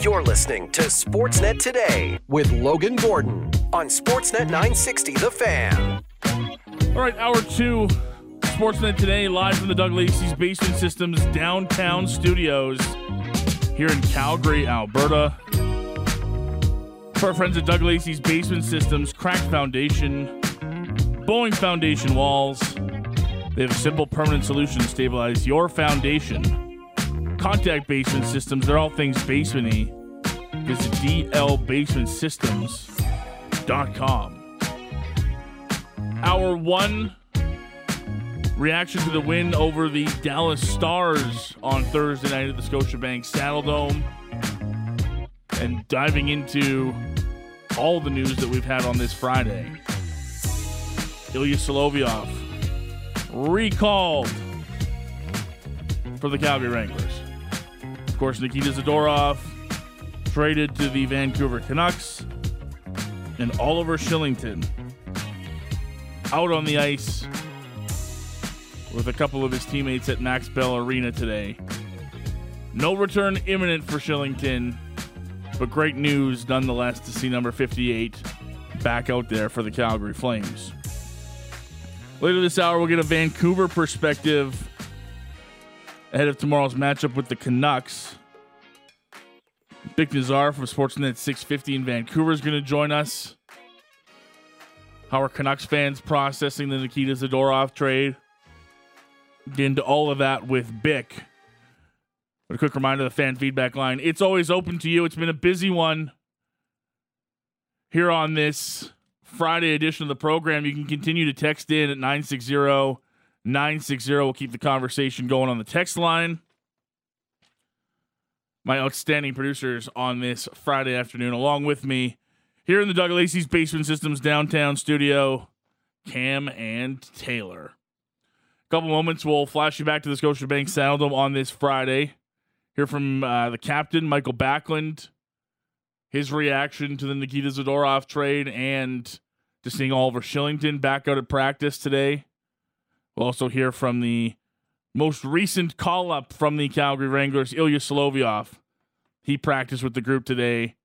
You're listening to Sportsnet Today with Logan Gordon on Sportsnet 960 The Fan. All right, hour two, Sportsnet Today, live from the Doug Lacey's Basement Systems downtown studios here in Calgary, Alberta. For our friends at Doug Lacey's Basement Systems, cracked foundation, bowing foundation walls. They have a simple permanent solution to stabilize your foundation. Contact Basement Systems, they're all things basementy. Visit dlbasementsystems.com. Hour one reaction to the win over the Dallas Stars on Thursday night at the Scotiabank Saddledome. And diving into all the news that we've had on this Friday. Ilya Solovyov recalled for the Calgary Wranglers. Of course, Nikita Zadorov traded to the Vancouver Canucks. And Oliver Kylington out on the ice with a couple of his teammates at Max Bell Arena today. No return imminent for Kylington, but great news nonetheless to see number 58 back out there for the Calgary Flames. Later this hour, we'll get a Vancouver perspective ahead of tomorrow's matchup with the Canucks. Bik Nizzar from Sportsnet 650 in Vancouver is going to join us. How are Canucks fans processing the Nikita Zadorov trade? Get into all of that with Bik. But a quick reminder the fan feedback line. It's always open to you. It's been a busy one here on this Friday edition of the program. You can continue to text in at 960 960. We'll keep the conversation going on the text line. My outstanding producers on this Friday afternoon, along with me here in the Doug Lacey's Basement Systems downtown studio, Cam and Taylor. A couple moments, we'll flash you back to the Scotiabank Saddledome on this Friday. Hear from uh, the captain, Mikael Backlund, his reaction to the Nikita Zadorov trade and to seeing Oliver Kylington back out at practice today. We'll also hear from the most recent call up from the Calgary Wranglers, Ilya Solovyov. He practiced with the group today.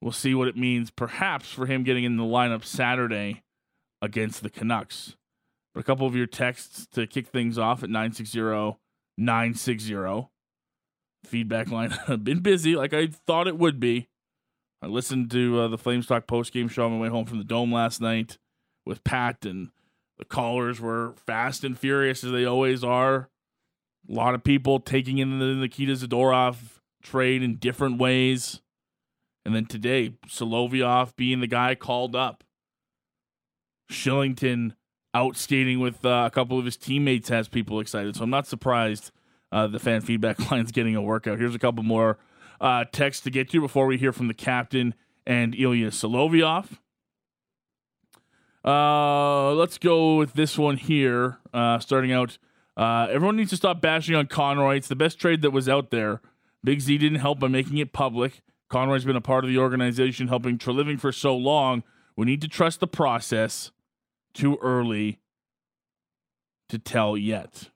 We'll see what it means, perhaps, for him getting in the lineup Saturday against the Canucks. But a couple of your texts to kick things off at 960 960. Feedback line. Been busy like I thought it would be. I listened to uh, the Flames Talk post game show on my way home from the Dome last night with Pat, and the callers were fast and furious as they always are. A lot of people taking in the Nikita Zadorov trade in different ways. And then today, Solovyov being the guy called up. Kylington out skating with uh, a couple of his teammates has people excited. So I'm not surprised uh, the fan feedback line's getting a workout. Here's a couple more uh, texts to get to before we hear from the captain and Ilya Solovyov. Uh, let's go with this one here. Uh, starting out, uh, everyone needs to stop bashing on Conroy. It's the best trade that was out there. Big Z didn't help by making it public. Conroy's been a part of the organization helping Treliving for so long. We need to trust the process. Too early to tell yet.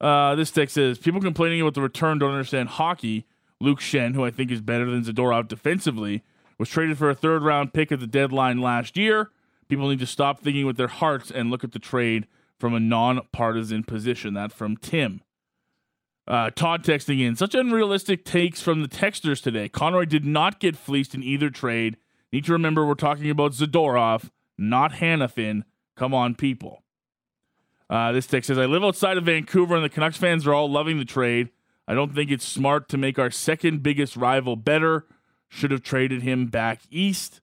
Uh, this text says people complaining about the return don't understand hockey. Luke Schenn, who I think is better than Zadorov defensively, was traded for a third round pick at the deadline last year. People need to stop thinking with their hearts and look at the trade from a non-partisan position. That from Tim. Uh, Todd texting in such unrealistic takes from the texters today. Conroy did not get fleeced in either trade. Need to remember we're talking about Zadorov, not Hanifin. Come on, people. Uh, this text says I live outside of Vancouver, and the Canucks fans are all loving the trade. I don't think it's smart to make our second biggest rival better. Should have traded him back east.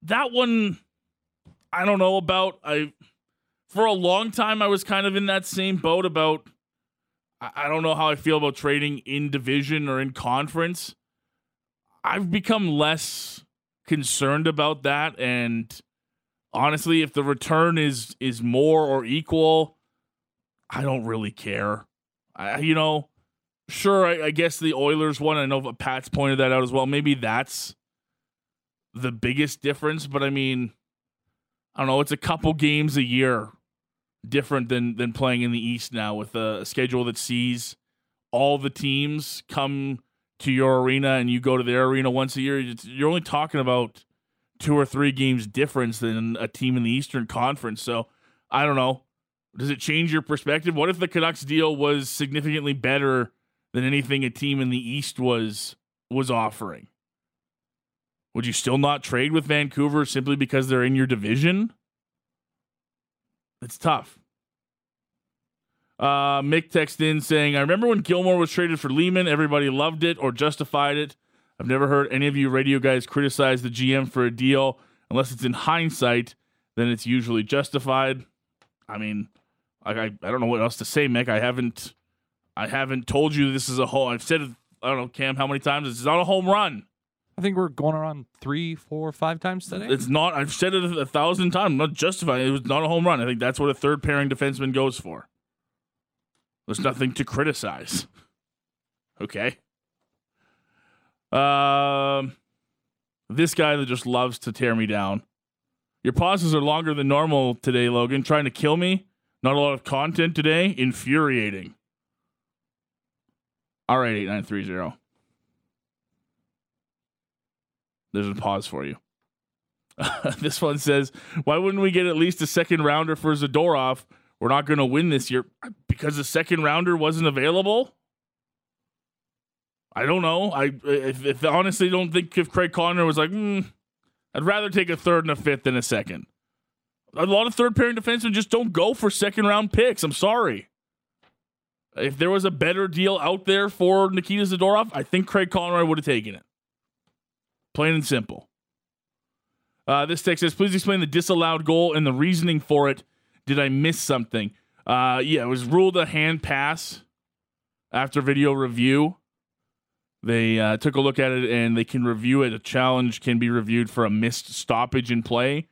That one, I don't know about. I for a long time I was kind of in that same boat about. I don't know how I feel about trading in division or in conference. I've become less concerned about that, and honestly, if the return is is more or equal, I don't really care. I, you know, sure, I, I, guess the Oilers one. I know Pat's pointed that out as well. Maybe that's the biggest difference, but I mean, I don't know. It's a couple games a year different than than playing in the East now with a schedule that sees all the teams come to your arena and you go to their arena once a year, you're only talking about two or three games difference than a team in the Eastern Conference. So I don't know. Does it change your perspective? What if the Canucks deal was significantly better than anything a team in the East was was offering? Would you still not trade with Vancouver simply because they're in your division? It's tough. Uh, Mick texted in saying, I remember when Gilmour was traded for Leeman, everybody loved it or justified it. I've never heard any of you radio guys criticize the GM for a deal unless it's in hindsight, then it's usually justified. I mean, I, I, I don't know what else to say, Mick. I haven't I haven't told you this is a whole. I've said it. I don't know, Cam, how many times? This is not a home run. I think we're going around three, four, five times today. It's not. I've said it a, thousand times. I'm not justifying. It was not a home run. I think that's what a third pairing defenseman goes for. There's nothing to criticize. Okay. Um, this guy that just loves to tear me down. Your pauses are longer than normal today, Logan. Trying to kill me. Not a lot of content today. Infuriating. All right, eight nine three zero. There's a pause for you. this one says, "Why wouldn't we get at least a second rounder for Zadorov? We're not going to win this year because the second rounder wasn't available." I don't know. I if, if honestly don't think if Craig Connor was like, mm, I'd rather take a third and a fifth than a second. A lot of third pairing defensemen just don't go for second round picks. I'm sorry. If there was a better deal out there for Nikita Zadorov, I think Craig Conroy would have taken it. Plain and simple. Uh, this text says, please explain the disallowed goal and the reasoning for it. Did I miss something? Uh, yeah, it was ruled a hand pass after video review. They uh, took a look at it and they can review it. A challenge can be reviewed for a missed stoppage in play.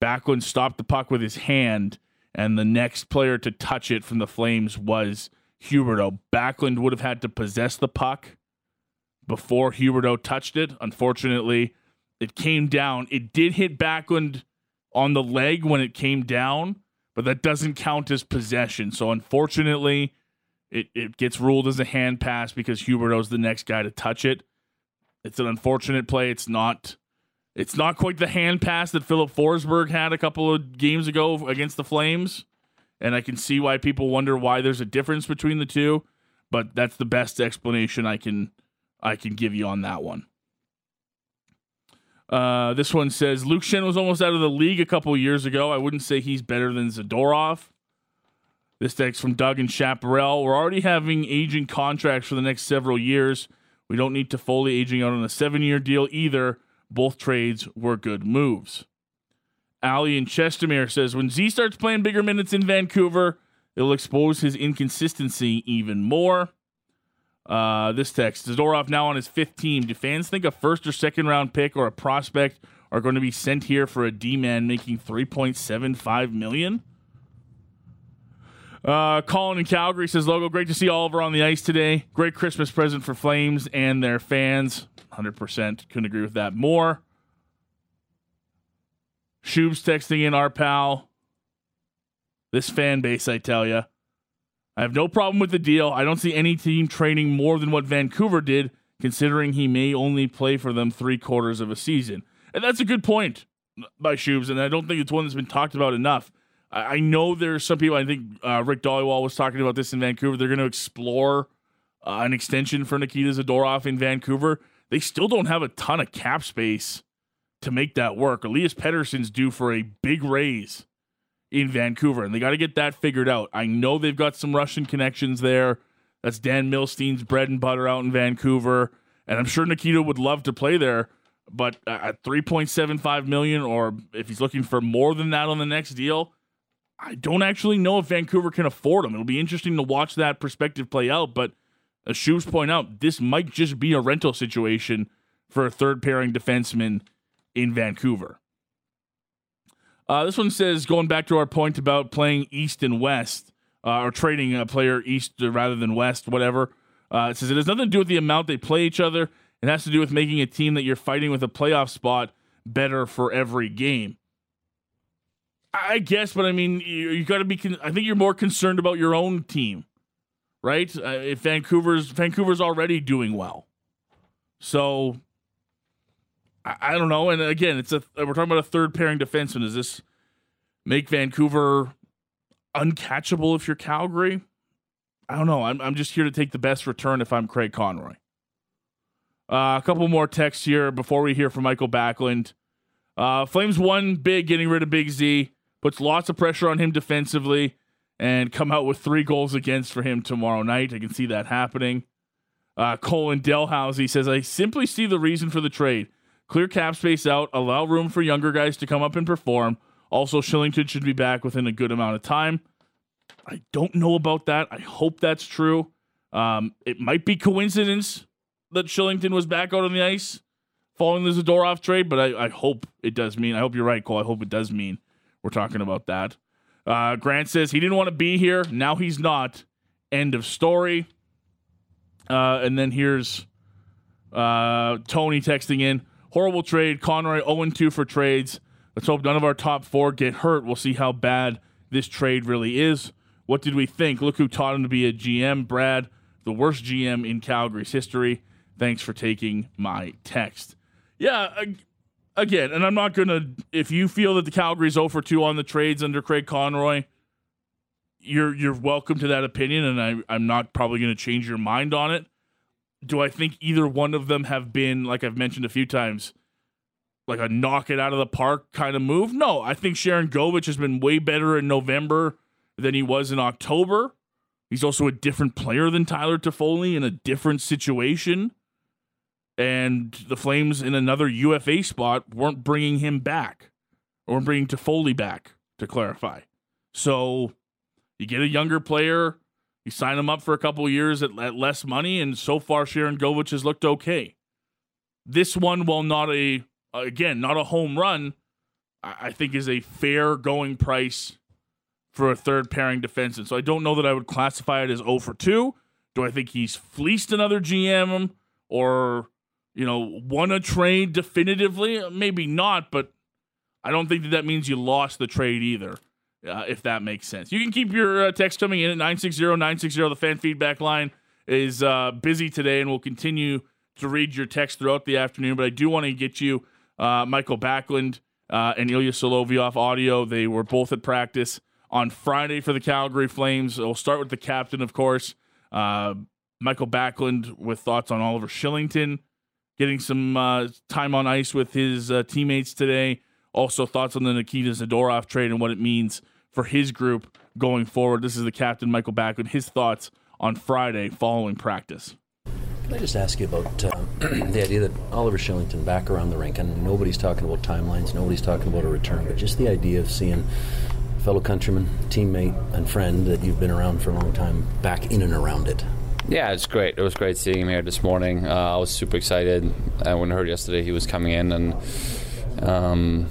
Backlund stopped the puck with his hand, and the next player to touch it from the Flames was Huberdeau. Backlund would have had to possess the puck before Huberdeau touched it. Unfortunately, it came down. It did hit Backlund on the leg when it came down, but that doesn't count as possession. So unfortunately, it, it gets ruled as a hand pass because Huberdeau's the next guy to touch it. It's an unfortunate play. It's not it's not quite the hand pass that Filip Forsberg had a couple of games ago against the Flames. And I can see why people wonder why there's a difference between the two, but that's the best explanation I can I can give you on that one. Uh, this one says Luke Schenn was almost out of the league a couple years ago. I wouldn't say he's better than Zadorov. This text from Doug and Chaparral. We're already having aging contracts for the next several years. We don't need Toffoli aging out on a seven year deal either. Both trades were good moves. Ali and Chestermere says when Z starts playing bigger minutes in Vancouver, it'll expose his inconsistency even more. Uh, this text Zadorov now on his fifth team. Do fans think a first or second round pick or a prospect are going to be sent here for a D man making 3.75 million? Uh, Colin in Calgary says, Logo, great to see Oliver on the ice today. Great Christmas present for Flames and their fans. 100% couldn't agree with that more. Shoob's texting in our pal. This fan base, I tell you. I have no problem with the deal. I don't see any team training more than what Vancouver did, considering he may only play for them three quarters of a season. And that's a good point by Shoobs, and I don't think it's one that's been talked about enough. I know there's some people. I think uh, Rick Dhaliwal was talking about this in Vancouver. They're going to explore uh, an extension for Nikita Zadorov in Vancouver. They still don't have a ton of cap space to make that work. Elias Pettersson's due for a big raise in Vancouver, and they got to get that figured out. I know they've got some Russian connections there. That's Dan Milstein's bread and butter out in Vancouver, and I'm sure Nikita would love to play there. But at 3.75 million, or if he's looking for more than that on the next deal, I don't actually know if Vancouver can afford him. It'll be interesting to watch that perspective play out. But as Shoes point out, this might just be a rental situation for a third pairing defenseman in Vancouver. Uh, this one says, going back to our point about playing East and West, uh, or trading a player East rather than West, whatever. Uh, it says it has nothing to do with the amount they play each other. It has to do with making a team that you're fighting with a playoff spot better for every game. I guess, but I mean, you, you got to be. Con- I think you're more concerned about your own team right? Uh, if Vancouver's Vancouver's already doing well, so I, don't know. And again, it's a we're talking about a third pairing defenseman. Does this make Vancouver uncatchable if you're Calgary? I don't know. I'm I'm just here to take the best return if I'm Craig Conroy. Uh, a couple more texts here before we hear from Mikael Backlund. Uh, Flames won big, getting rid of Big Z, puts lots of pressure on him defensively, and come out with three goals against for him tomorrow night. I can see that happening. Uh, Colin Delhouse, says, I simply see the reason for the trade. Clear cap space out, allow room for younger guys to come up and perform. Also, Kylington should be back within a good amount of time. I don't know about that. I hope that's true. Um, it might be coincidence that Kylington was back out on the ice following the Zadorov trade, but I, I, hope it does mean. I hope you're right, Cole. I hope it does mean we're talking about that. Uh, Grant says he didn't want to be here. Now he's not. End of story. Uh, and then here's uh, Tony texting in horrible trade. Conroy 0 2 for trades. Let's hope none of our top four get hurt. We'll see how bad this trade really is. What did we think? Look who taught him to be a GM, Brad, the worst GM in Calgary's history. Thanks for taking my text. Yeah, again, and I'm not going to, if you feel that the Calgary's 0 for 2 on the trades under Craig Conroy, you're you're welcome to that opinion, and I, I'm not probably going to change your mind on it. Do I think either one of them have been, like I've mentioned a few times, like a knock it out of the park kind of move? No, I think Sharangovich has been way better in November than he was in October. He's also a different player than Tyler Toffoli in a different situation and the Flames in another UFA spot weren't bringing him back or bringing Toffoli back to clarify. So you get a younger player, you sign him up for a couple years at, at, less money, and so far Sharangovich has looked okay. This one, while not a again not a home run, I think is a fair going price for a third pairing defenseman. So I don't know that I would classify it as 0 for 2. Do I think he's fleeced another GM or you know, won a trade definitively? Maybe not, but I don't think that that means you lost the trade either, uh, if that makes sense. You can keep your uh, text coming in at 960 960. The fan feedback line is uh, busy today, and we'll continue to read your text throughout the afternoon. But I do want to get you uh, Mikael Backlund uh, and Ilya Solovyov audio. They were both at practice on Friday for the Calgary Flames. We'll start with the captain, of course. Uh, Mikael Backlund with thoughts on Oliver Kylington, getting some time on ice with his teammates today. Also, thoughts on the Nikita Zadorov trade and what it means for his group going forward. This is the captain, Mikael Backlund. His thoughts on Friday following practice. Can I just ask you about uh, the idea that Oliver Kylington back around the rink, and nobody's talking about timelines, nobody's talking about a return, but just the idea of seeing fellow countryman, teammate, and friend that you've been around for a long time back in and around it. Yeah, it's great. It was great seeing him here this morning. Uh, I was super excited uh, when I heard yesterday he was coming in, and um,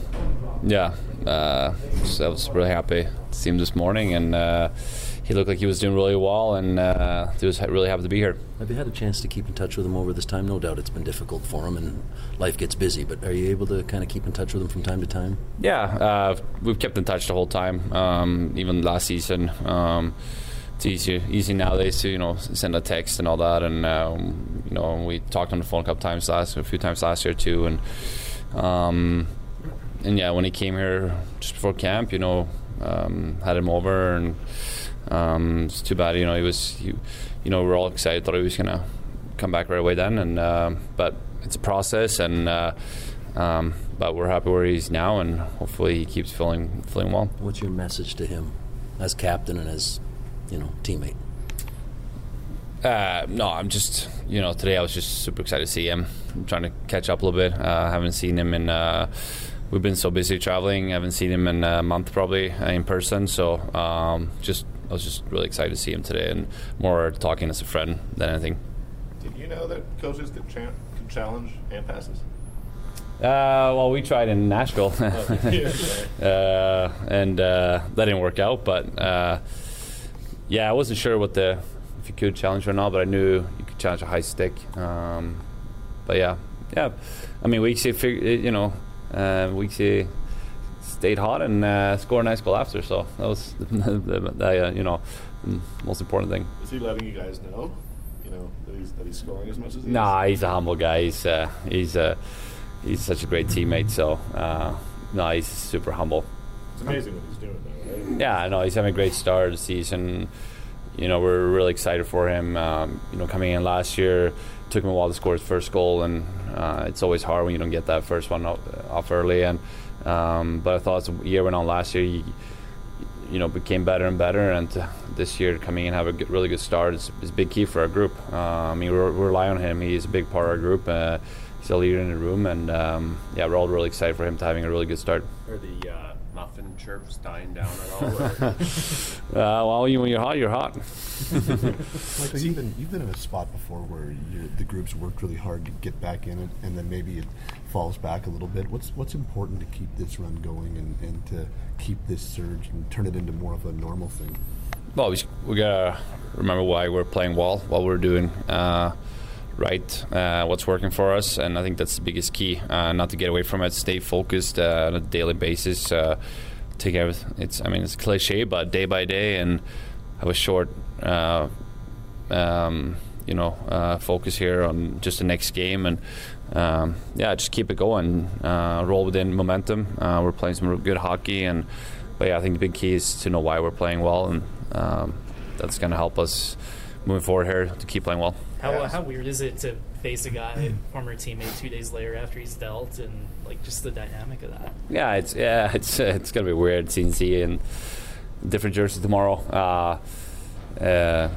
yeah, uh, so I was really happy to see him this morning, and uh, he looked like he was doing really well, and uh, he was really happy to be here. Have you had a chance to keep in touch with him over this time? No doubt it's been difficult for him, and life gets busy. But are you able to kind of keep in touch with him from time to time? Yeah, uh, we've kept in touch the whole time, um, even last season. Um, it's easy easy nowadays to you know send a text and all that, and um, you know we talked on the phone a couple times last a few times last year too, and um, and yeah, when he came here just before camp, you know, um, had him over, and um, it's too bad, you know, he was, he, you know, we're all excited, thought he was gonna come back right away then, and uh, but it's a process, and uh, um, but we're happy where he's now, and hopefully he keeps feeling feeling well. What's your message to him as captain and as you know teammate? Uh, no, I'm just you know today I was just super excited to see him. I'm trying to catch up a little bit. Uh, I haven't seen him in. We've been so busy traveling. I haven't seen him in a month probably uh, in person. So um, just I was just really excited to see him today and more talking as a friend than anything. Did you know that coaches could, cha- could challenge and passes? Uh, well, we tried in Nashville, uh, and uh, that didn't work out. But uh, yeah, I wasn't sure what the if you could challenge or not, but I knew you could challenge a high stick. Um, but yeah, yeah. I mean, Weeksy, you know, uh, Weeksy stayed hot and uh, scored a nice goal after. So that was the, the, the uh, you know most important thing. Is he letting you guys know? You know that he's that he's scoring as much as he Nah, he's a humble guy. He's uh, he's uh, he's such a great teammate. So uh, no, he's super humble. It's amazing what he's doing though, right? Yeah, I know he's having a great start of the season. You know, we're really excited for him. Um, you know, coming in last year, took him a while to score his first goal, and uh, it's always hard when you don't get that first one off, early. And um, but I thought as the year went on last year, he, you know, became better and better. And uh, this year, coming in have a good, really good start is, is big key for our group. Uh, I mean, we rely on him. He's a big part of our group. Uh, he's a leader in the room, and um, yeah, we're all really excited for him to having a really good start. Are the uh, muffin chirps dying down at all? Or? Uh, well, you, when you're hot, you're hot. Mikael, you've been you've been in a spot before where the group's worked really hard to get back in it, and then maybe it falls back a little bit. What's what's important to keep this run going and, and to keep this surge and turn it into more of a normal thing? Well, we, we gotta remember why we're playing well, what we're doing uh, right, uh, what's working for us, and I think that's the biggest key. Uh, not to get away from it, stay focused uh, on a daily basis. Uh, take everything. It's I mean it's cliche, but day by day, and have a short, uh, um, you know, uh, focus here on just the next game, and um, yeah, just keep it going. Roll within momentum. We're playing some good hockey, and but yeah, I think the big key is to know why we're playing well, and um, that's going to help us moving forward here to keep playing well. How, how weird is it to face a guy, former teammate, two days later after he's dealt, and like just the dynamic of that? Yeah, it's yeah, it's it's gonna be weird seeing Z in different jersey tomorrow. Uh, uh,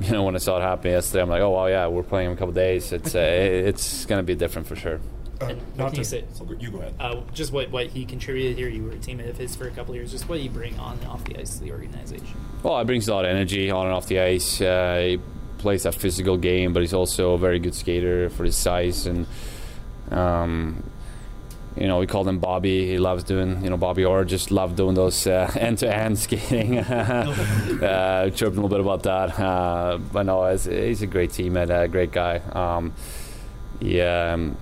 you know, when I saw it happen yesterday, I'm like, oh well, yeah, we're playing in a couple days. It's uh, it's gonna be different for sure. And what can you say? You go ahead. Uh, just what, what he contributed here. You were a teammate of his for a couple of years. Just what you bring on and off the ice to the organization. Well, it brings a lot of energy on and off the ice. Uh, he plays a physical game, but he's also a very good skater for his size. And um, you know, we called him Bobby. He loves doing, you know, Bobby Orr just loved doing those uh, end-to-end skating. uh, chirped a little bit about that, uh, but no, he's, he's a great teammate, a great guy. Um, yeah. Um,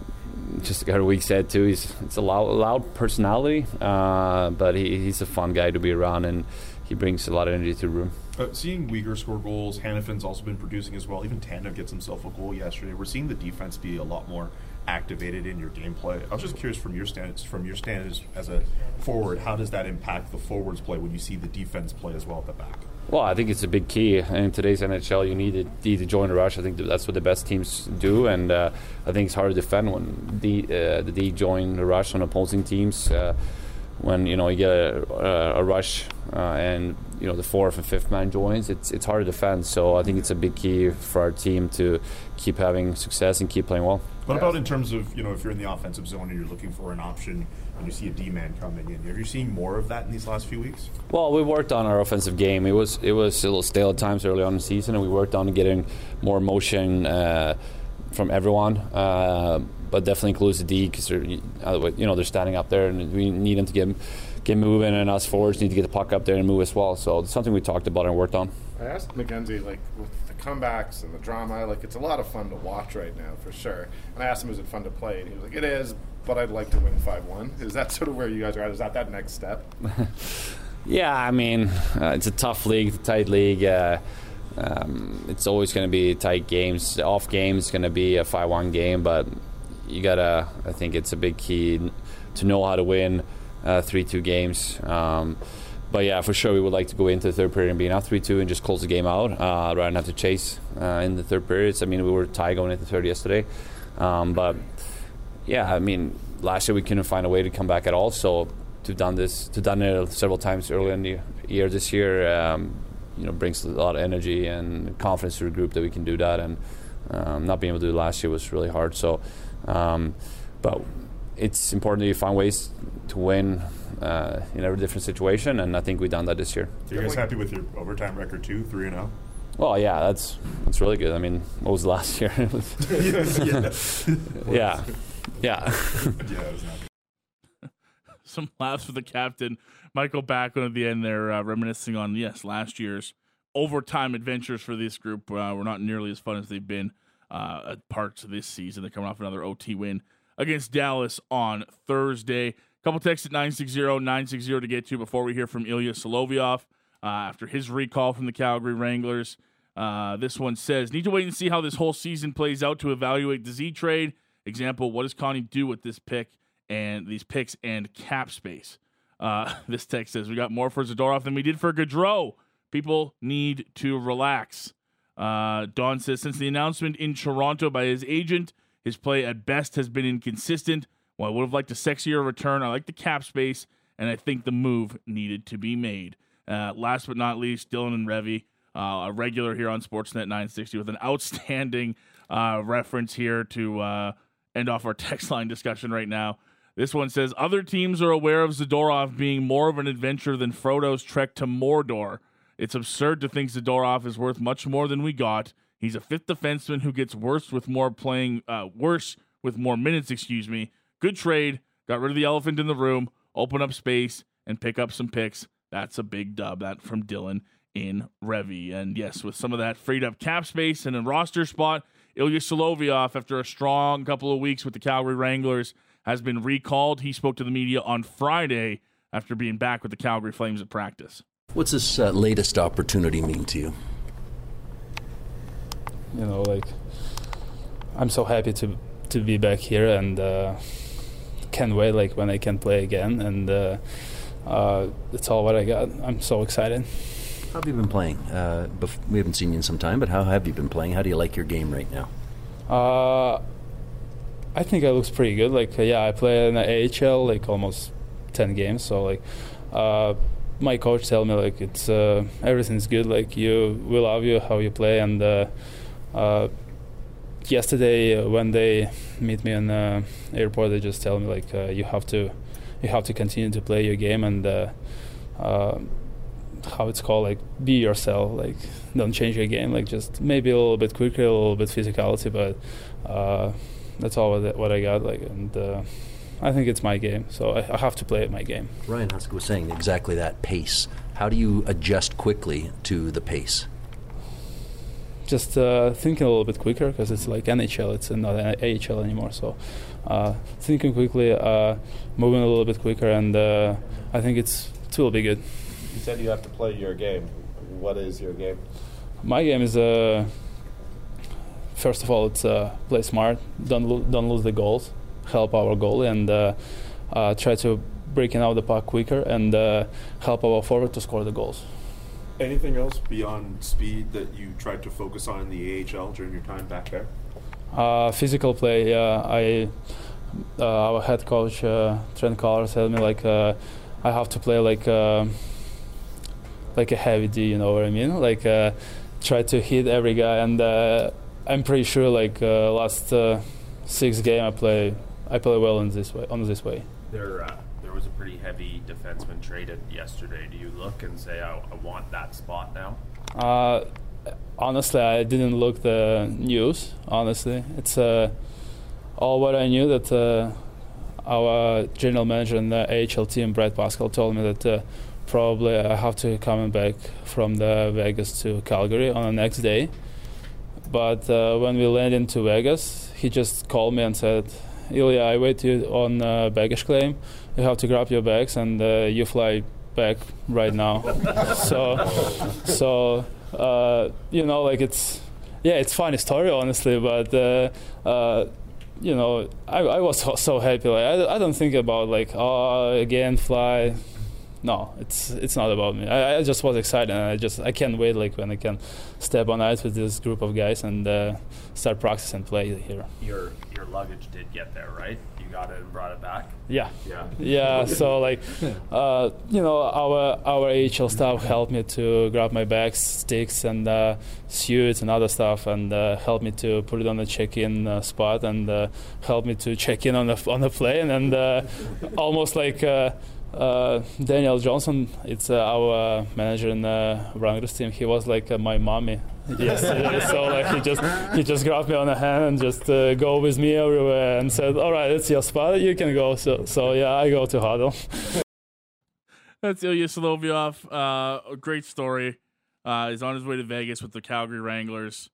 just got a week said too. He's it's a loud, loud personality, uh, but he, he's a fun guy to be around, and he brings a lot of energy to the room. Uh, seeing Weegar score goals, Hanifin's also been producing as well. Even Tanev gets himself a goal yesterday. We're seeing the defense be a lot more activated in your gameplay. I was just curious from your stance, from your stance as a forward, how does that impact the forwards play when you see the defense play as well at the back? Well, I think it's a big key in today's NHL. You need to, need to join the rush. I think that's what the best teams do, and uh, I think it's hard to defend when the uh, the D join the rush on opposing teams. Uh, when you know you get a, a, a rush uh, and you know the fourth and fifth man joins, it's it's hard to defend. So I think it's a big key for our team to keep having success and keep playing well. What about in terms of you know if you're in the offensive zone and you're looking for an option and you see a D man coming in? Have you seen more of that in these last few weeks? Well, we worked on our offensive game. It was it was a little stale at times early on in the season, and we worked on getting more motion uh, from everyone. Uh, but definitely includes the D because they're you know they're standing up there, and we need them to get get moving, and us forwards need to get the puck up there and move as well. So it's something we talked about and worked on. I asked MacKenzie like, with the comebacks and the drama, like, it's a lot of fun to watch right now, for sure. And I asked him, is it fun to play? And he was like, it is, but I'd like to win 5 1. Is that sort of where you guys are at? Is that that next step? yeah, I mean, uh, it's a tough league, tight league. Uh, um, it's always going to be tight games. Off games, going to be a 5 1 game, but you got to, I think it's a big key to know how to win uh, 3 2 games. Um, but yeah, for sure, we would like to go into the third period and be not 3 2 and just close the game out uh, rather than have to chase uh, in the third periods. I mean, we were tied going into third yesterday. Um, but yeah, I mean, last year we couldn't find a way to come back at all. So to done this, to done it several times earlier in the year this year, um, you know, brings a lot of energy and confidence to the group that we can do that. And um, not being able to do it last year was really hard. So, um, but it's important that you find ways to win uh, in every different situation, and I think we've done that this year. Are you guys happy with your overtime record too, three and zero? Well, yeah, that's that's really good. I mean, what was last year? yeah, yeah. Yeah, Some laughs for the captain, Mikael Backlund at the end there, uh, reminiscing on yes last year's overtime adventures for this group. Uh, were not nearly as fun as they've been uh, at parts of this season. They're coming off another OT win against Dallas on Thursday. Couple texts at 960-960 to get to before we hear from Ilya Solovyov uh, after his recall from the Calgary Wranglers. Uh, this one says, need to wait and see how this whole season plays out to evaluate the Z trade. Example, what does Connie do with this pick and these picks and cap space? Uh, this text says, we got more for Zadorov than we did for Gaudreau. People need to relax. Uh, Don says, since the announcement in Toronto by his agent, his play at best has been inconsistent. Well, I would have liked a sexier return. I like the cap space, and I think the move needed to be made. Uh, last but not least, Dylan and Revy, uh, a regular here on Sportsnet 960 with an outstanding uh, reference here to uh, end off our text line discussion right now. This one says other teams are aware of Zadorov being more of an adventure than Frodo's trek to Mordor. It's absurd to think Zadorov is worth much more than we got. He's a fifth defenseman who gets worse with more playing, uh, worse with more minutes. Excuse me. Good trade. Got rid of the elephant in the room. Open up space and pick up some picks. That's a big dub. That from Dylan in Revy. And yes, with some of that freed up cap space and a roster spot, Ilya Solovyov, after a strong couple of weeks with the Calgary Wranglers, has been recalled. He spoke to the media on Friday after being back with the Calgary Flames at practice. What's this uh, latest opportunity mean to you? You know, like I'm so happy to to be back here and uh, can't wait like when I can play again and uh, uh, that's all what I got. I'm so excited. How have you been playing? Uh, bef- we haven't seen you in some time, but how have you been playing? How do you like your game right now? Uh, I think it looks pretty good. Like, yeah, I play in the AHL like almost ten games. So like, uh, my coach tell me like it's uh, everything's good. Like you, we love you how you play. And uh, uh, yesterday uh, when they meet me in the airport, they just tell me like uh, you have to, you have to continue to play your game and. Uh, uh, how it's called like be yourself like don't change your game like just maybe a little bit quicker a little bit physicality but uh, that's all what, I got like and uh, I think it's my game so I, I have to play it my game Ryan Huska was saying exactly that pace. How do you adjust quickly to the pace? Just uh, thinking a little bit quicker because it's like NHL it's not an AHL anymore so uh, thinking quickly uh, moving a little bit quicker and uh, I think it's it will be good You said you have to play your game. What is your game? My game is uh, first of all, it's uh, play smart, don't lo- don't lose the goals, help our goalie, and uh, uh, try to breaking out the puck quicker and uh, help our forward to score the goals. Anything else beyond speed that you tried to focus on in the AHL during your time back there? Uh, physical play, yeah. I uh, our head coach uh, Trent Cull told me like uh, I have to play like uh, like a heavy D. You know what I mean? Like uh, try to hit every guy, and uh, I'm pretty sure like uh, last uh, six game I play I play well in this way on this way. There, uh, there was a pretty heavy defenseman traded yesterday. Do you look and say, I, I want that spot now? Uh, honestly, I didn't look the news. Honestly, it's uh, all what I knew that uh, our general manager and the AHL team, Brad Pascall, told me that uh, probably I have to come back from the Vegas to Calgary on the next day. But uh, when we landed into Vegas, he just called me and said, "Ilya, I wait you on uh, baggage claim. You have to grab your bags and uh, you fly back right now." so, so uh, you know, like it's yeah, it's funny story honestly, but uh, uh, you know, I, I was so, so happy. Like I, I don't think about like oh again fly. No, it's it's not about me. I, I just was excited, and I just I can't wait like when I can step on ice with this group of guys and uh, start practice and play here. Your your luggage did get there, right? You got it and brought it back. Yeah. Yeah. Yeah. So like, uh, you know, our our AHL staff helped me to grab my bags, sticks, and uh, suits and other stuff, and uh, helped me to put it on the check-in uh, spot, and uh, helped me to check in on the on the plane, and uh, almost like. Uh, uh, Daniel Johnson, it's uh, our uh, manager in the Wranglers team. He was like uh, my mommy yesterday, so like he just he just grabbed me on the hand and just uh, go with me everywhere and said, "All right, it's your spot. You can go." So so yeah, I go to huddle. That's Ilya Solovyov. Uh, a great story. Uh, he's on his way to Vegas with the Calgary Wranglers.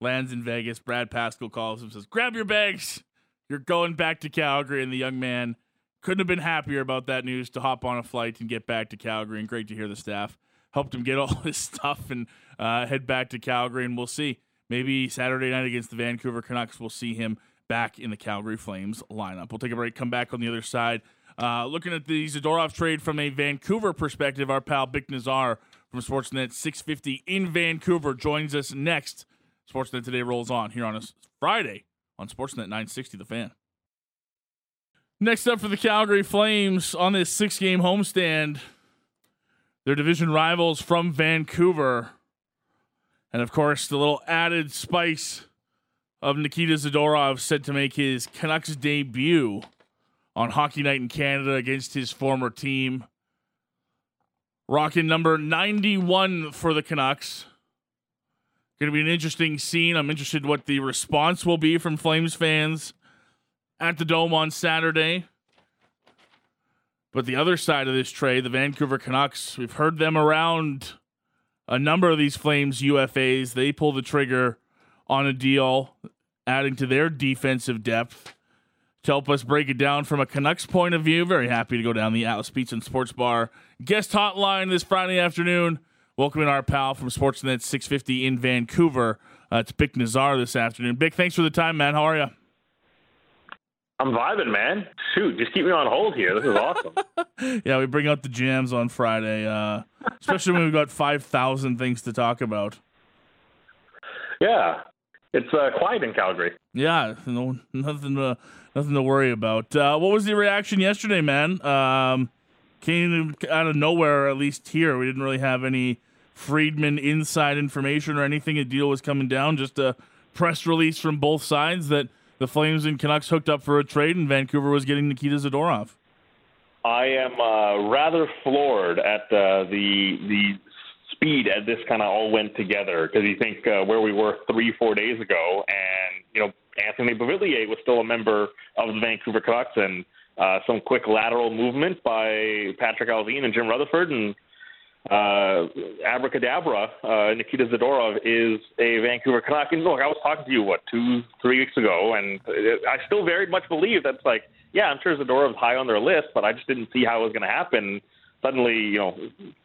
Lands in Vegas. Brad Pascall calls him, says, "Grab your bags. You're going back to Calgary." And the young man couldn't have been happier about that news to hop on a flight and get back to Calgary. And great to hear the staff helped him get all his stuff and uh, head back to Calgary. And we'll see. Maybe Saturday night against the Vancouver Canucks, we'll see him back in the Calgary Flames lineup. We'll take a break, come back on the other side. Uh, looking at the Zadorov trade from a Vancouver perspective, our pal Bik Nizzar from Sportsnet 650 in Vancouver joins us next. Sportsnet Today rolls on here on a Friday on Sportsnet 960 The Fan. Next up for the Calgary Flames on this six game homestand, their division rivals from Vancouver. And of course, the little added spice of Nikita Zadorov set to make his Canucks debut on Hockey Night in Canada against his former team. Rocking number 91 for the Canucks. Going to be an interesting scene. I'm interested what the response will be from Flames fans at the Dome on Saturday. But the other side of this trade, the Vancouver Canucks, we've heard them around a number of these Flames UFAs. They pull the trigger on a deal, adding to their defensive depth. To help us break it down from a Canucks point of view, very happy to go down the Atlas Pizza and Sports Bar guest hotline this Friday afternoon. Welcoming our pal from Sportsnet 650 in Vancouver. Uh, it's Bik Nizzar this afternoon. Bik, thanks for the time, man. How are you? I'm vibing, man. Shoot, just keep me on hold here. This is awesome. yeah, we bring out the jams on Friday, uh, especially when we've got 5,000 things to talk about. Yeah, it's uh, quiet in Calgary. Yeah, no, nothing to nothing to worry about. Uh, what was the reaction yesterday, man? Um, came out of nowhere, at least here. We didn't really have any Friedman inside information or anything. A deal was coming down, just a press release from both sides that the Flames and Canucks hooked up for a trade, and Vancouver was getting Nikita Zadorov. I am uh, rather floored at uh, the the speed at this kind of all went together because you think uh, where we were three four days ago, and you know Anthony Beauvillier was still a member of the Vancouver Canucks, and uh, some quick lateral movement by Patrick Allvin and Jim Rutherford, and uh, abracadabra, uh, Nikita Zadorov is a Vancouver Canuck. And look, I was talking to you what two, three weeks ago, and I still very much believe that's like, yeah, I'm sure Zadorov's high on their list, but I just didn't see how it was going to happen. Suddenly, you know,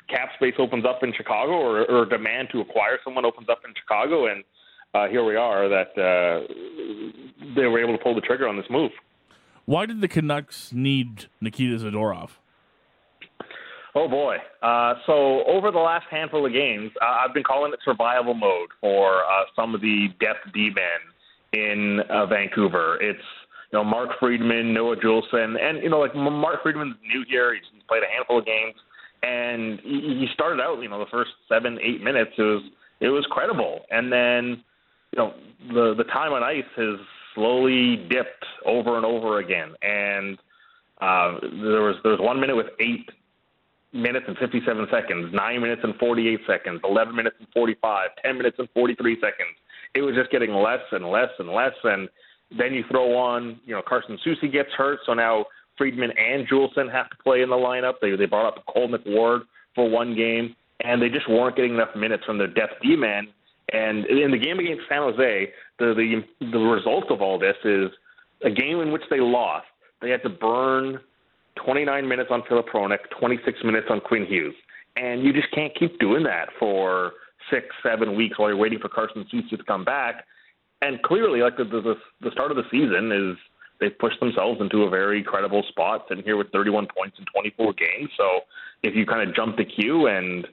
cap space opens up in Chicago, or, or demand to acquire someone opens up in Chicago, and uh, here we are. That uh, they were able to pull the trigger on this move. Why did the Canucks need Nikita Zadorov? Oh boy! Uh, so over the last handful of games, uh, I've been calling it survival mode for uh, some of the depth D men in uh, Vancouver. It's you know Mark Friedman, Noah Juulsen, and you know like Mark Friedman's new here. He's, played a handful of games, and he, he started out you know the first seven eight minutes it was it was credible, and then you know the the time on ice has slowly dipped over and over again, and uh, there was there was one minute with eight minutes and 57 seconds, 9 minutes and 48 seconds, 11 minutes and 45, 10 minutes and 43 seconds. It was just getting less and less and less. And then you throw on, you know, Carson Soucy gets hurt, so now Friedman and Juulsen have to play in the lineup. They they brought up Cole McWard for one game, and they just weren't getting enough minutes from their depth D man. And in the game against San Jose, the the the result of all this is a game in which they lost. They had to burn 29 minutes on Filip Hronek, 26 minutes on Quinn Hughes. And you just can't keep doing that for six, seven weeks while you're waiting for Carson Soucy to come back. And clearly, like the, the the start of the season is they've pushed themselves into a very credible spot, sitting here with 31 points in 24 games. So if you kind of jump the queue and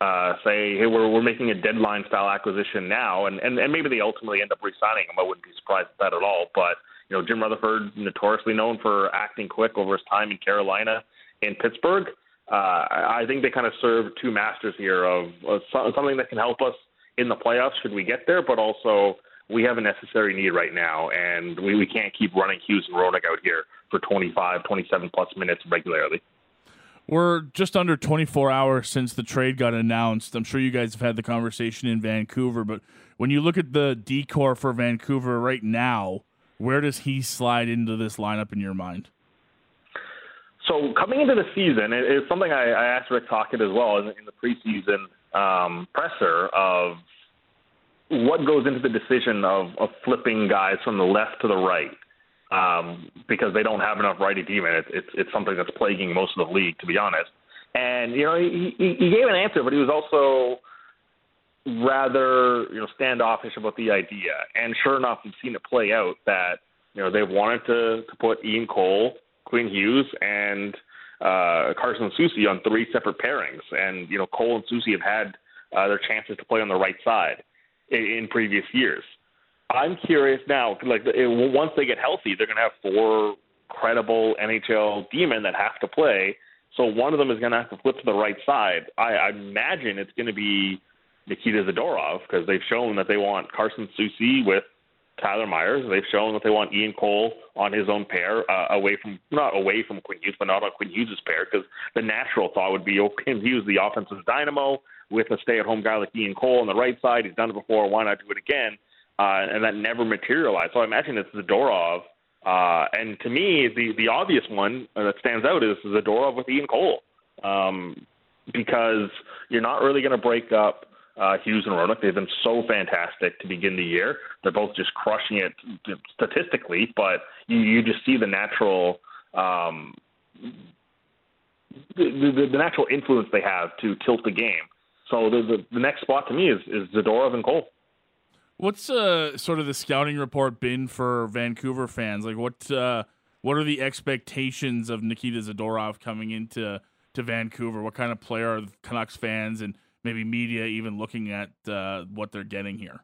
uh, say, hey, we're we're making a deadline style acquisition now, and, and and maybe they ultimately end up re-signing him, I wouldn't be surprised at that at all. But you know, Jim Rutherford, notoriously known for acting quick over his time in Carolina and Pittsburgh. Uh, I think they kind of serve two masters here of, of something that can help us in the playoffs should we get there, but also we have a necessary need right now, and we, we can't keep running Hughes and Hronek out here for 25, 27 plus minutes regularly. We're just under 24 hours since the trade got announced. I'm sure you guys have had the conversation in Vancouver, but when you look at the decor for Vancouver right now, where does he slide into this lineup in your mind? So coming into the season, it, it's something I, I asked Rick Tocchet as well in, in the preseason um, presser of what goes into the decision of, of flipping guys from the left to the right. um, because they don't have enough righty D-men. It's, it's it's something that's plaguing most of the league, to be honest. And you know, he, he gave an answer, but he was also rather you know standoffish about the idea. And sure enough, we've seen it play out that you know they wanted to to put Ian Cole, Quinn Hughes, and uh, Carson Soucy on three separate pairings. And you know Cole and Soucy have had uh, their chances to play on the right side in, in previous years. I'm curious now, like it, once they get healthy, they're going to have four credible NHL D-men that have to play. So one of them is going to have to flip to the right side. I, I imagine it's going to be Nikita Zadorov because they've shown that they want Carson Soucy with Tyler Myers. They've shown that they want Ian Cole on his own pair, uh, away from not away from Quinn Hughes, but not on Quinn Hughes' pair, because the natural thought would be oh, Quinn Hughes, the offensive dynamo, with a stay-at-home guy like Ian Cole on the right side. He's done it before. Why not do it again? Uh, and that never materialized. So I imagine it's Zadorov. Uh, and to me, the the obvious one that stands out is Zadorov with Ian Cole, um, because you're not really going to break up uh, Hughes and Hronek. They've been so fantastic to begin the year. They're both just crushing it statistically, but you, you just see the natural um, the, the, the natural influence they have to tilt the game. So the, the, the next spot to me is, is Zadorov and Cole. What's uh, sort of the scouting report been for Vancouver fans? Like, what uh, what are the expectations of Nikita Zadorov coming into to Vancouver? What kind of player are Canucks fans and maybe media even looking at uh, what they're getting here?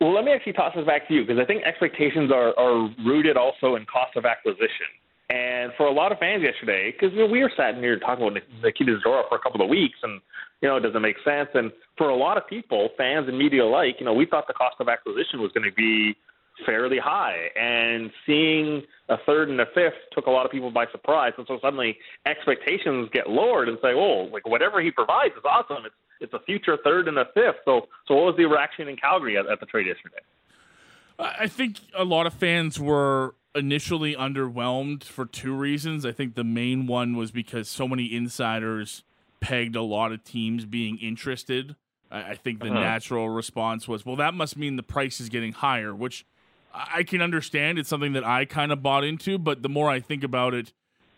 Well, let me actually toss this back to you because I think expectations are, are rooted also in cost of acquisition. And for a lot of fans yesterday, because you know, we were sitting here talking about Nikita Zadorov for a couple of weeks, and you know, it doesn't make sense. And for a lot of people, fans and media alike, you know, we thought the cost of acquisition was going to be fairly high. And seeing a third and a fifth took a lot of people by surprise. And so suddenly expectations get lowered and say, oh, like whatever he provides is awesome. It's it's a future third and a fifth. So so what was the reaction in Calgary at, at the trade yesterday? I think a lot of fans were initially underwhelmed for two reasons. I think the main one was because so many insiders pegged a lot of teams being interested. I, think the uh-huh. natural response was, well, that must mean the price is getting higher, which I can understand. It's something that I kind of bought into, but the more I think about it,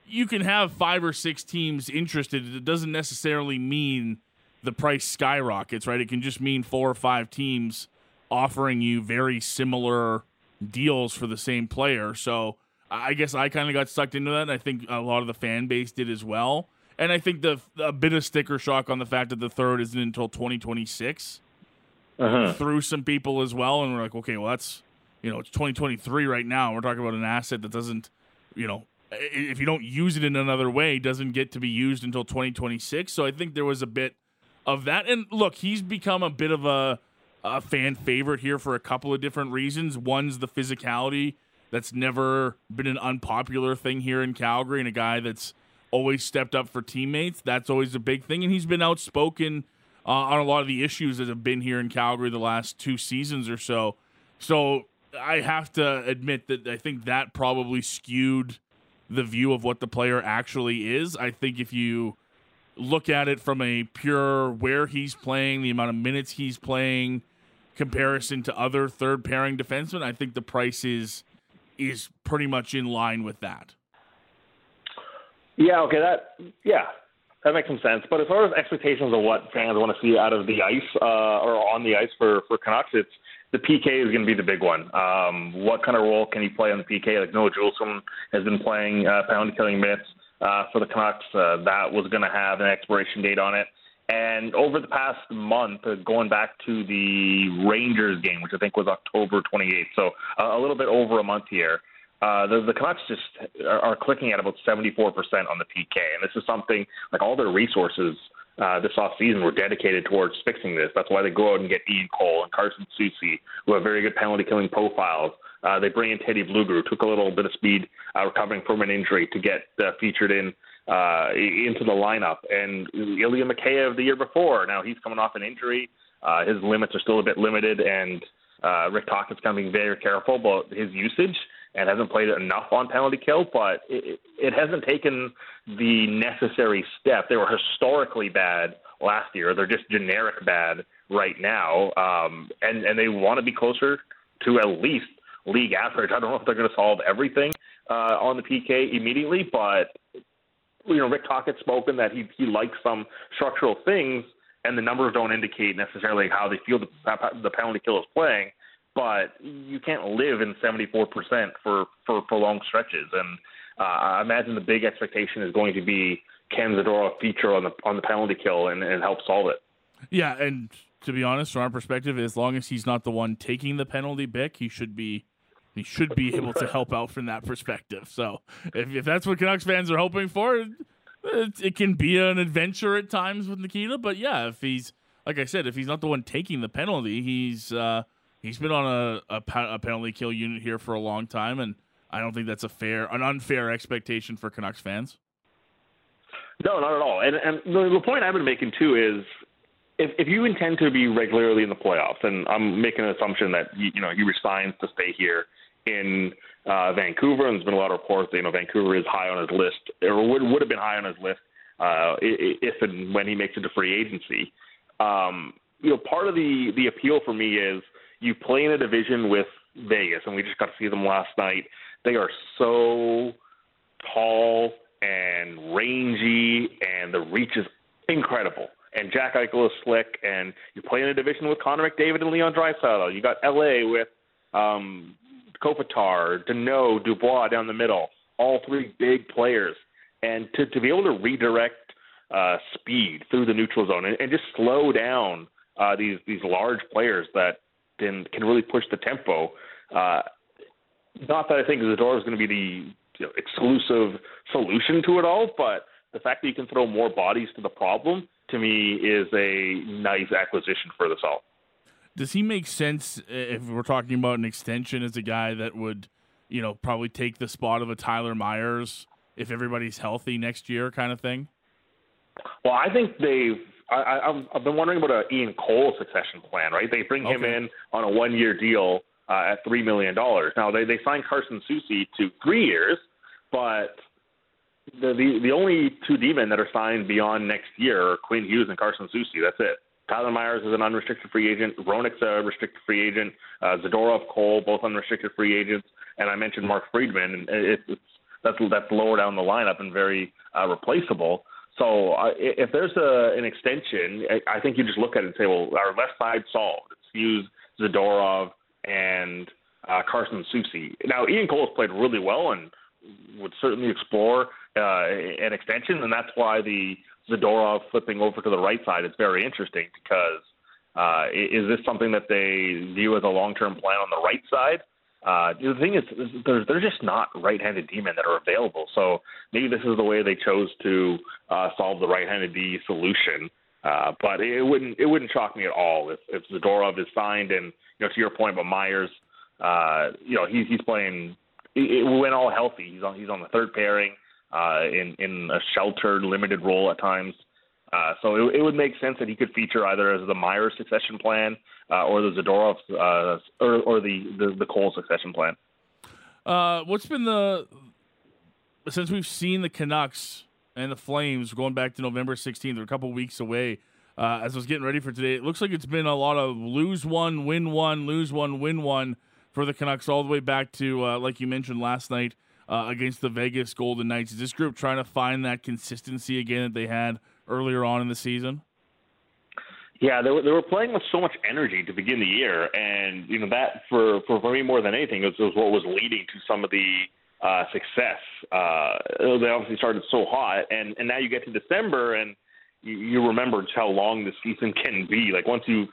you can have five or six teams interested. It doesn't necessarily mean the price skyrockets, right? It can just mean four or five teams offering you very similar deals for the same player. So I guess I kind of got sucked into that. And I think a lot of the fan base did as well. And I think the a bit of sticker shock on the fact that the third isn't until 2026 uh-huh. threw some people as well. And we're like, okay, well, that's you know, it's 2023 right now. We're talking about an asset that doesn't, you know, if you don't use it in another way, doesn't get to be used until 2026. So I think there was a bit of that. And look, he's become a bit of a, a fan favorite here for a couple of different reasons. One's the physicality. That's never been an unpopular thing here in Calgary, and a guy that's always stepped up for teammates. That's always a big thing, and he's been outspoken uh, on a lot of the issues that have been here in Calgary the last two seasons or so. So I have to admit that I think that probably skewed the view of what the player actually is. I think if you look at it from a pure where he's playing, the amount of minutes he's playing, comparison to other third pairing defensemen, I think the price is is pretty much in line with that. Yeah, okay, that yeah, that makes some sense. But as far as expectations of what fans want to see out of the ice uh, or on the ice for for Canucks, it's the PK is going to be the big one. Um, what kind of role can he play on the PK? Like Noah Juulsen has been playing uh, penalty killing minutes uh, for the Canucks. Uh, that was going to have an expiration date on it. And over the past month, uh, going back to the Rangers game, which I think was October 28th, so uh, a little bit over a month here, uh, the, the Canucks just are, are clicking at about 74% on the PK. And this is something like all their resources uh, this offseason we were dedicated towards fixing this. That's why they go out and get Ian Cole and Carson Soucy, who have very good penalty killing profiles. Uh, they bring in Teddy Blueger, who took a little bit of speed uh, recovering from an injury to get uh, featured in uh, into the lineup. And Ilya Mikheyev the year before, now he's coming off an injury. Uh, his limits are still a bit limited, and uh, Rick Tocchet's kind of being very careful about his usage and hasn't played enough on penalty kill, but it, it hasn't taken the necessary step. They were historically bad last year. They're just generic bad right now, um, and and they want to be closer to at least league average. I don't know if they're going to solve everything uh, on the PK immediately, but you know, Rick Tocchet's spoken that he he likes some structural things, and the numbers don't indicate necessarily how they feel the, the penalty kill is playing. But you can't live in 74% for for prolonged stretches, and uh, I imagine the big expectation is going to be can Zadorov feature on the on the penalty kill and, and help solve it. Yeah, and to be honest, from our perspective, as long as he's not the one taking the penalty, Bik, he should be he should be able to help out from that perspective. So if, if that's what Canucks fans are hoping for, it, it can be an adventure at times with Nikita. But yeah, if he's like I said, if he's not the one taking the penalty, he's uh, he's been on a, a, a penalty kill unit here for a long time, and I don't think that's a fair, an unfair expectation for Canucks fans. No, not at all. And and the, point I've been making too is if if you intend to be regularly in the playoffs, and I'm making an assumption that you, you know he resigns to stay here in uh, Vancouver, and there's been a lot of reports that you know Vancouver is high on his list, or would would have been high on his list uh, if and when he makes it to free agency. Um, you know, part of the the appeal for me is you play in a division with Vegas, and we just got to see them last night. They are so tall and rangy, and the reach is incredible. And Jack Eichel is slick, and you play in a division with Connor McDavid and Leon Draisaitl. You got LA with um, Kopitar, Danault, Dubois down the middle. All three big players, and to to be able to redirect uh, speed through the neutral zone and, and just slow down uh, these these large players that can can really push the tempo. Uh, not that I think Zadorov is going to be the you know, exclusive solution to it all, but the fact that you can throw more bodies to the problem to me is a nice acquisition for the Salt. Does he make sense if we're talking about an extension as a guy that would, you know, probably take the spot of a Tyler Myers if everybody's healthy next year, kind of thing? Well, I think they've. I, I've been wondering about an Ian Cole succession plan, right? They bring okay. him in on a one-year deal uh, at three million dollars. Now they they signed Carson Soucy to three years, but the the, the only two D-men that are signed beyond next year are Quinn Hughes and Carson Soucy. That's it. Tyler Myers is an unrestricted free agent. Hronek's a restricted free agent. Uh, Zadorov, Cole, both unrestricted free agents. And I mentioned Mark Friedman, and it, it's that's that's lower down the lineup and very uh, replaceable. So uh, if there's a, an extension, I, think you just look at it and say, well, our left side solved. It's Hughes, Zadorov, and uh, Carson Soucy. Now Ian Cole's played really well and would certainly explore uh, an extension, and that's why the Zadorov flipping over to the right side is very interesting because uh, is this something that they view as a long-term plan on the right side? Uh, the thing is, there's just not right-handed D-men that are available. So maybe this is the way they chose to uh, solve the right-handed D solution. Uh, but it wouldn't it wouldn't shock me at all if if Zadorov is signed and you know to your point about Myers, uh, you know he's he's playing it, went all healthy. He's on he's on the third pairing uh, in in a sheltered, limited role at times. Uh, so it, it would make sense that he could feature either as the Myers succession plan uh, or the Zadorov uh, or, or the, the, the Cole succession plan. Uh, what's been the since we've seen the Canucks and the Flames going back to November 16th, they're a couple weeks away. Uh, as I was getting ready for today, it looks like it's been a lot of lose one, win one, lose one, win one for the Canucks all the way back to uh, like you mentioned last night against the Vegas Golden Knights. Is this group trying to find that consistency again that they had earlier on in the season? Yeah, they were, they were playing with so much energy to begin the year, and you know that for for, me more than anything was, was what was leading to some of the uh, success. Uh, they obviously started so hot, and and now you get to December, and you, you remember just how long the season can be. Like once you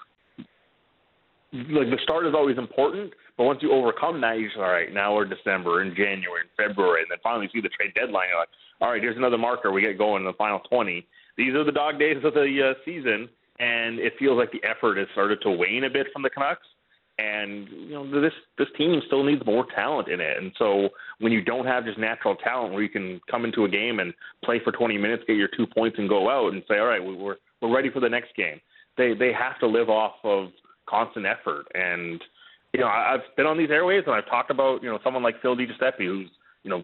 like the start is always important, but once you overcome that, you say, all right, now we're December and January and February, and then finally see the trade deadline. You're like, all right, here's another marker. We get going in the final 20. These are the dog days of the uh, season, and it feels like the effort has started to wane a bit from the Canucks. And you know this this team still needs more talent in it. And so when you don't have just natural talent, where you can come into a game and play for 20 minutes, get your two points, and go out and say, all right, we're we're ready for the next game. They they have to live off of constant effort. And you know, I've been on these airways and I've talked about you know someone like Phil DiGiuseppe who's you know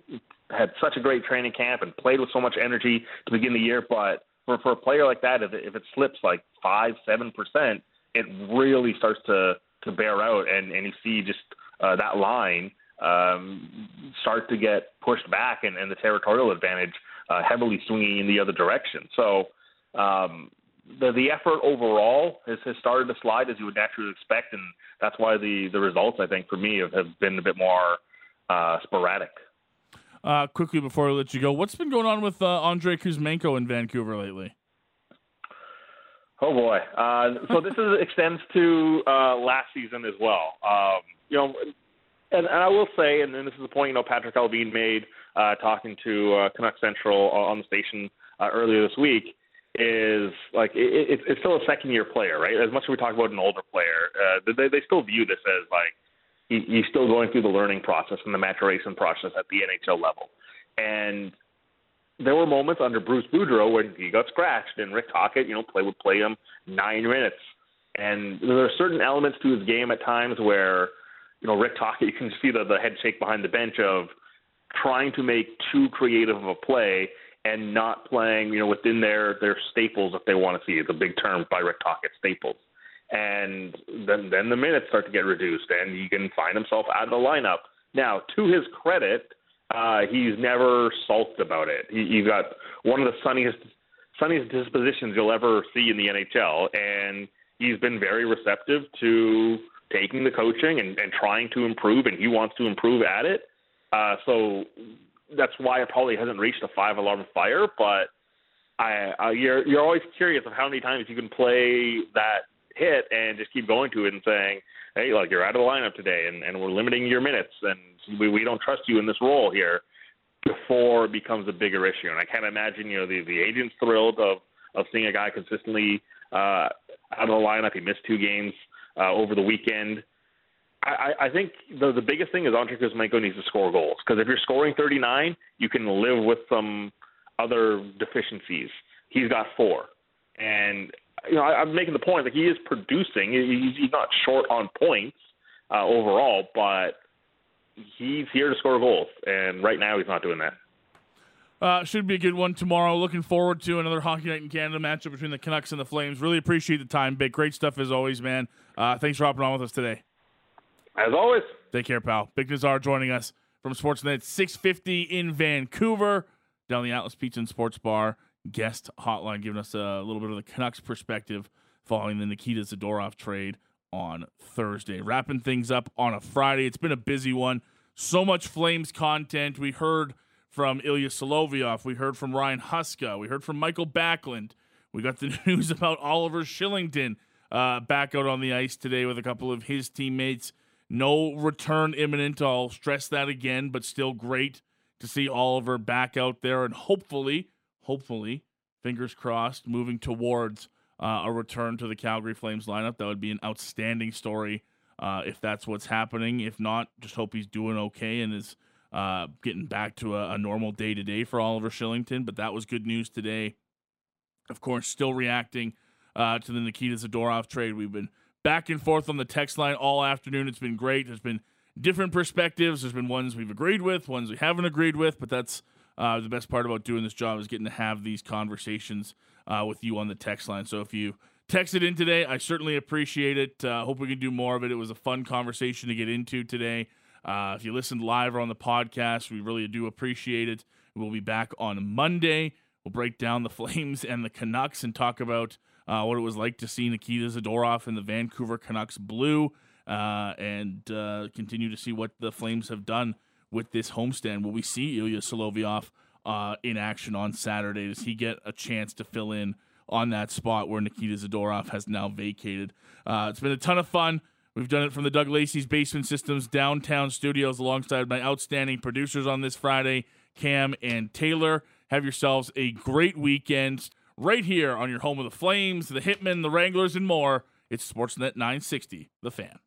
had such a great training camp and played with so much energy to begin the year, but for for a player like that, if it, if it slips like five seven percent, it really starts to to bear out, and and you see just uh, that line um, start to get pushed back and, and the territorial advantage uh, heavily swinging in the other direction. So um, the the effort overall has, has started to slide as you would naturally expect, and that's why the the results I think for me have, have been a bit more uh, sporadic. Uh, quickly before I let you go, what's been going on with uh, Andrei Kuzmenko in Vancouver lately? Oh boy! Uh, so this is, extends to uh, last season as well. Um, you know, and, and I will say, and, and this is the point you know Patrik Allvin made uh, talking to uh, Canuck Central on the station uh, earlier this week is like it, it, it's still a second year player, right? As much as we talk about an older player, uh, they they still view this as like he's still going through the learning process and the maturation process at the NHL level, and there were moments under Bruce Boudreau when he got scratched and Rick Tocchet, you know, play would play him nine minutes. And there are certain elements to his game at times where, you know, Rick Tocchet, you can see the, the head shake behind the bench of trying to make too creative of a play and not playing, you know, within their their staples if they want to see. It's a big term by Rick Tocchet, staples. And then then the minutes start to get reduced and he can find himself out of the lineup. Now, to his credit, uh, he's never sulked about it. He, he's got one of the sunniest, sunniest dispositions you'll ever see in the NHL, and he's been very receptive to taking the coaching and, and trying to improve, and he wants to improve at it. Uh, so that's why it probably hasn't reached a five alarm fire. But I, I, you're you're always curious of how many times you can play that hit and just keep going to it and saying, hey, like you're out of the lineup today, and, and we're limiting your minutes, and we, we don't trust you in this role here before it becomes a bigger issue. And I can't imagine, you know, the, the agent's thrilled of, of seeing a guy consistently uh, out of the lineup. He missed two games uh, over the weekend. I, I think the the biggest thing is Andrei Kuzmenko needs to score goals because if you're scoring 39, you can live with some other deficiencies. He's got four, and you know I, I'm making the point that he is producing. He's, he's not short on points uh, overall, but he's here to score goals, and right now he's not doing that. Uh, should be a good one tomorrow. Looking forward to another Hockey Night in Canada matchup between the Canucks and the Flames. Really appreciate the time, Bik. Great stuff as always, man. Uh, thanks for hopping on with us today. As always. Take care, pal. Bik Nizzar joining us from Sportsnet 650 in Vancouver, down the Atlas Pizza and Sports Bar guest hotline, giving us a little bit of the Canucks perspective following the Nikita Zadorov trade on Thursday. Wrapping things up on a Friday. It's been a busy one. So much Flames content. We heard from Ilya Solovyov. We heard from Ryan Huska. We heard from Mikael Backlund. We got the news about Oliver Kylington uh, back out on the ice today with a couple of his teammates. No return imminent. I'll stress that again, but still great to see Oliver back out there and hopefully, hopefully, fingers crossed, moving towards uh, a return to the Calgary Flames lineup. That would be an outstanding story uh, if that's what's happening. If not, just hope he's doing okay and is uh, getting back to a, a normal day to day for Oliver Kylington. But that was good news today. Of course, still reacting uh, to the Nikita Zadorov trade. We've been back and forth on the text line all afternoon. It's been great. There's been different perspectives. There's been ones we've agreed with, ones we haven't agreed with, but that's uh, the best part about doing this job is getting to have these conversations uh, with you on the text line. So if you texted in today, I certainly appreciate it. Uh, hope we can do more of it. It was a fun conversation to get into today. Uh, if you listened live or on the podcast, we really do appreciate it. We'll be back on Monday. We'll break down the Flames and the Canucks and talk about uh, what it was like to see Nikita Zadorov in the Vancouver Canucks blue uh, and uh, continue to see what the Flames have done with this homestand. Will we see Ilya Solovyov uh, in action on Saturday? Does he get a chance to fill in on that spot where Nikita Zadorov has now vacated? Uh, it's been a ton of fun. We've done it from the Doug Lacey's Basement Systems downtown studios alongside my outstanding producers on this Friday, Cam and Taylor. Have yourselves a great weekend right here on your home of the Flames, the Hitmen, the Wranglers, and more. It's Sportsnet 960, The Fan.